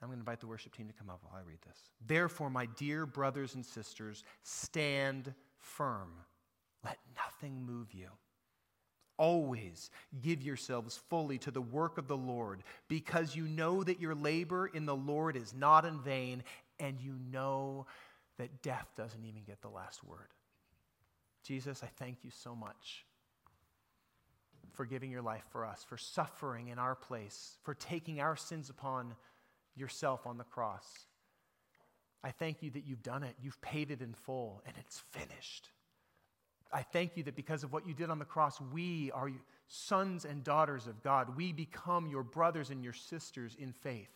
I'm going to invite the worship team to come up while I read this. Therefore, my dear brothers and sisters, stand firm. Let nothing move you. Always give yourselves fully to the work of the Lord, because you know that your labor in the Lord is not in vain, and you know that death doesn't even get the last word. Jesus, I thank you so much for giving your life for us, for suffering in our place, for taking our sins upon yourself on the cross. I thank you that you've done it. You've paid it in full, and it's finished. I thank you that because of what you did on the cross, we are sons and daughters of God. We become your brothers and your sisters in faith.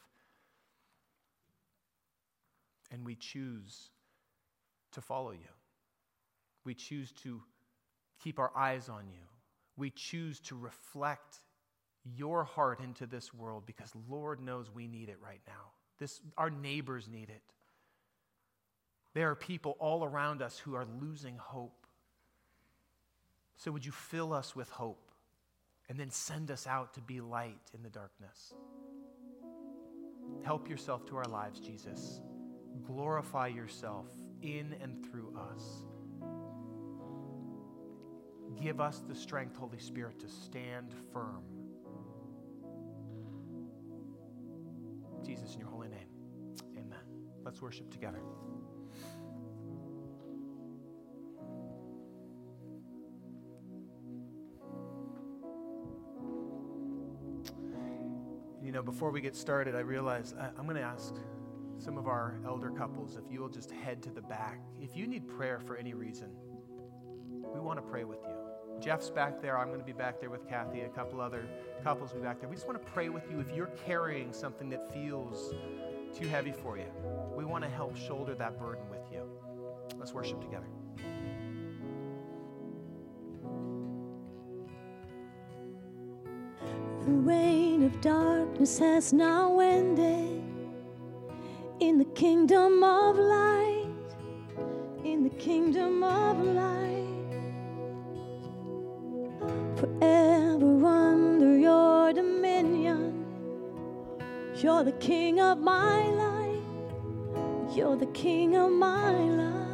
And we choose to follow you. We choose to keep our eyes on you. We choose to reflect your heart into this world because Lord knows we need it right now. This, our neighbors need it. There are people all around us who are losing hope. So, would you fill us with hope and then send us out to be light in the darkness? Help yourself to our lives, Jesus. Glorify yourself in and through us. Give us the strength, Holy Spirit, to stand firm Jesus, in your holy name. Amen. Let's worship together. You know, before we get started, I realize I, am going to ask some of our elder couples if you will just head to the back. If you need prayer for any reason, we want to pray with you. Jeff's back there. I'm going to be back there with Kathy. A couple other couples will be back there. We just want to pray with you if you're carrying something that feels too heavy for you. We want to help shoulder that burden with you. Let's worship together. The reign of darkness has now ended in the kingdom of light, in the kingdom of light. You're the king of my life. You're the king of my life.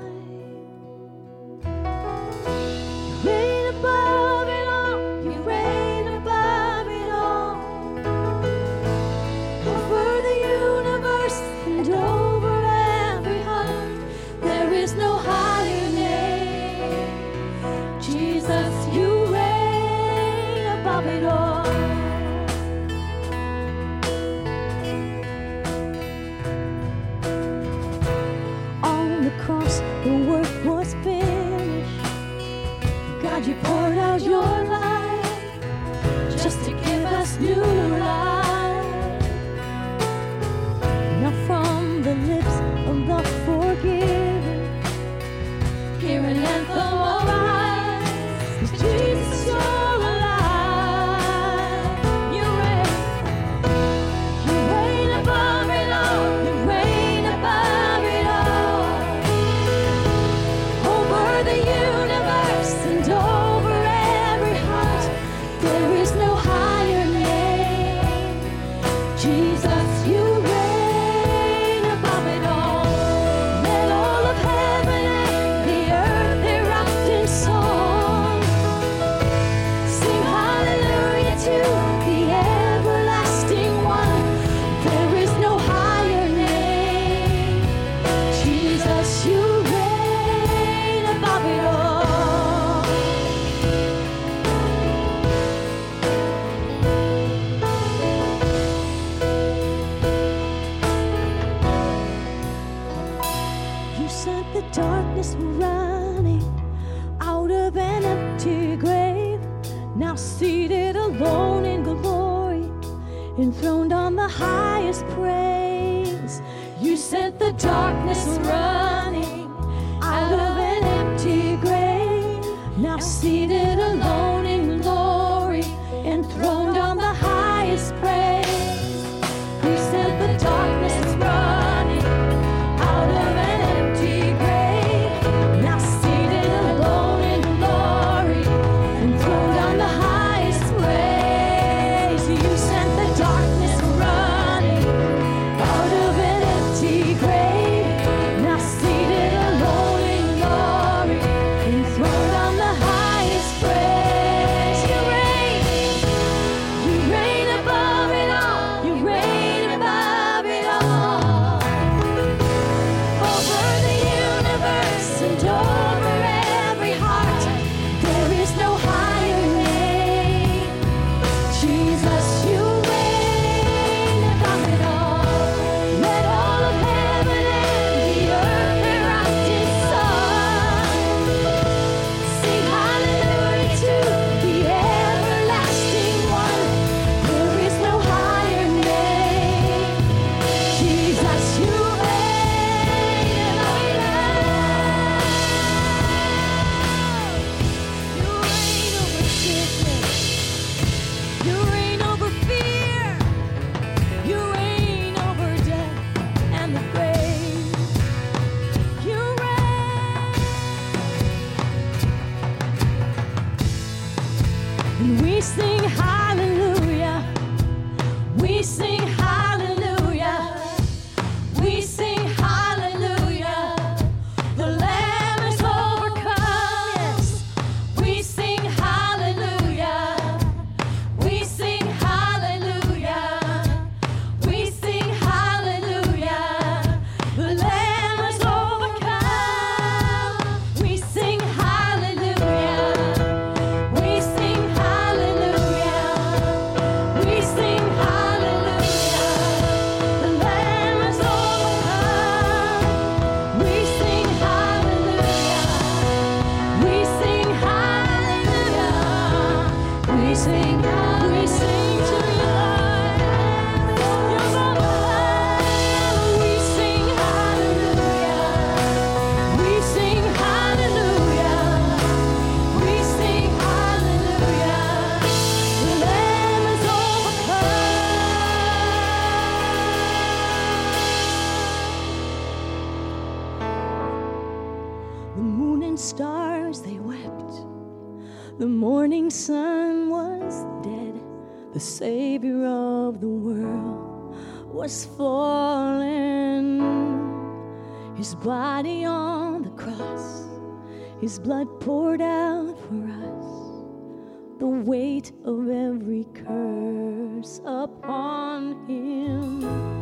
His blood poured out for us, the weight of every curse upon him.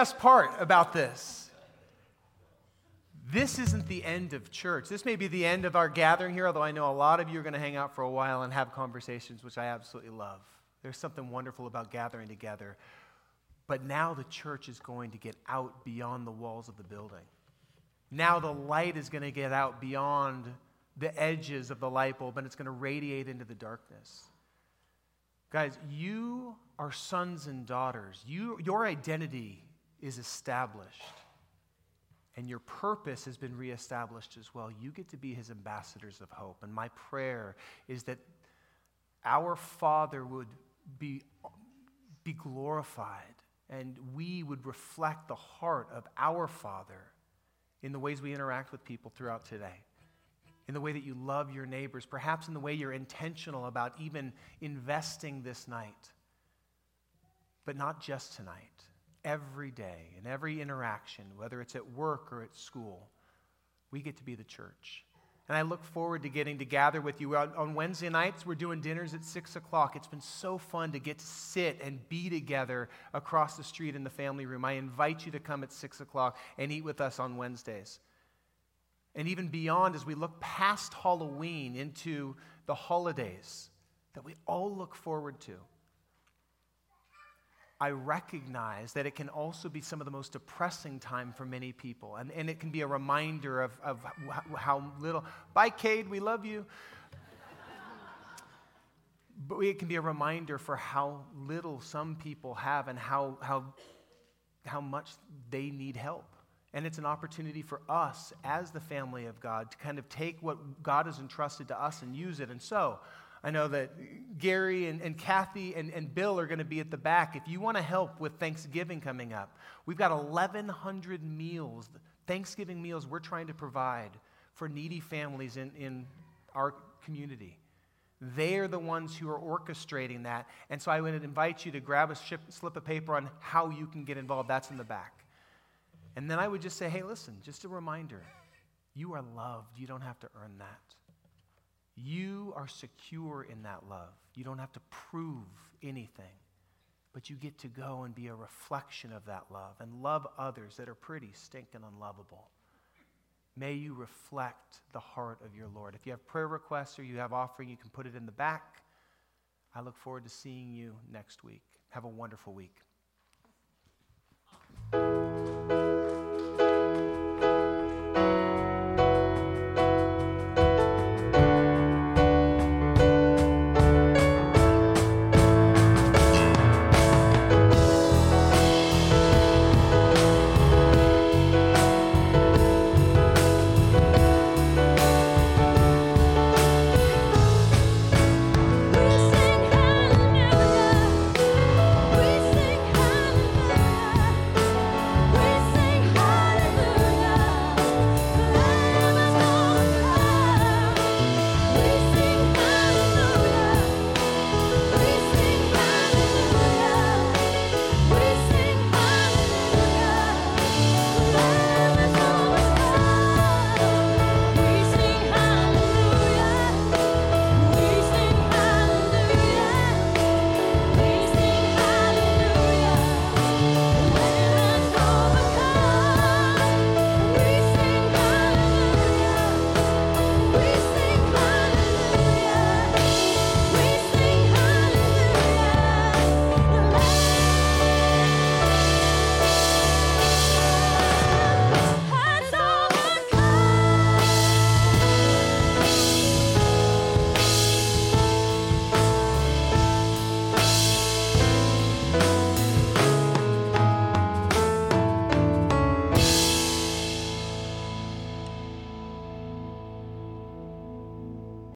Best part about this. This isn't the end of church. This may be the end of our gathering here, although I know a lot of you are going to hang out for a while and have conversations, which I absolutely love. There's something wonderful about gathering together. But now the church is going to get out beyond the walls of the building. Now the light is going to get out beyond the edges of the light bulb and it's going to radiate into the darkness. Guys, you are sons and daughters. You, your identity is established, and your purpose has been reestablished as well. You get to be his ambassadors of hope. And my prayer is that our Father would be, be glorified, and we would reflect the heart of our Father in the ways we interact with people throughout today in the way that you love your neighbors, perhaps in the way you're intentional about even investing this night. But not just tonight, every day, in every interaction, whether it's at work or at school, we get to be the church. And I look forward to getting to gather with you. On, Wednesday nights, we're doing dinners at 6 o'clock. It's been so fun to get to sit and be together across the street in the family room. I invite you to come at 6 o'clock and eat with us on Wednesdays and even beyond as we look past Halloween into the holidays that we all look forward to. I recognize that it can also be some of the most depressing time for many people. And, and it can be a reminder of, of how little, bye, Cade, we love you. but it can be a reminder for how little some people have and how, how, how much they need help. And it's an opportunity for us as the family of God to kind of take what God has entrusted to us and use it. And so, I know that Gary and, and Kathy and, and Bill are going to be at the back. If you want to help with Thanksgiving coming up, we've got 1,100 meals, Thanksgiving meals we're trying to provide for needy families in, in our community. They're the ones who are orchestrating that. And so I would invite you to grab a slip of paper on how you can get involved. That's in the back. And then I would just say, hey, listen, just a reminder you are loved. You don't have to earn that. You are secure in that love. You don't have to prove anything, but you get to go and be a reflection of that love and love others that are pretty stinking unlovable. May you reflect the heart of your Lord. If you have prayer requests or you have offering, you can put it in the back. I look forward to seeing you next week. Have a wonderful week.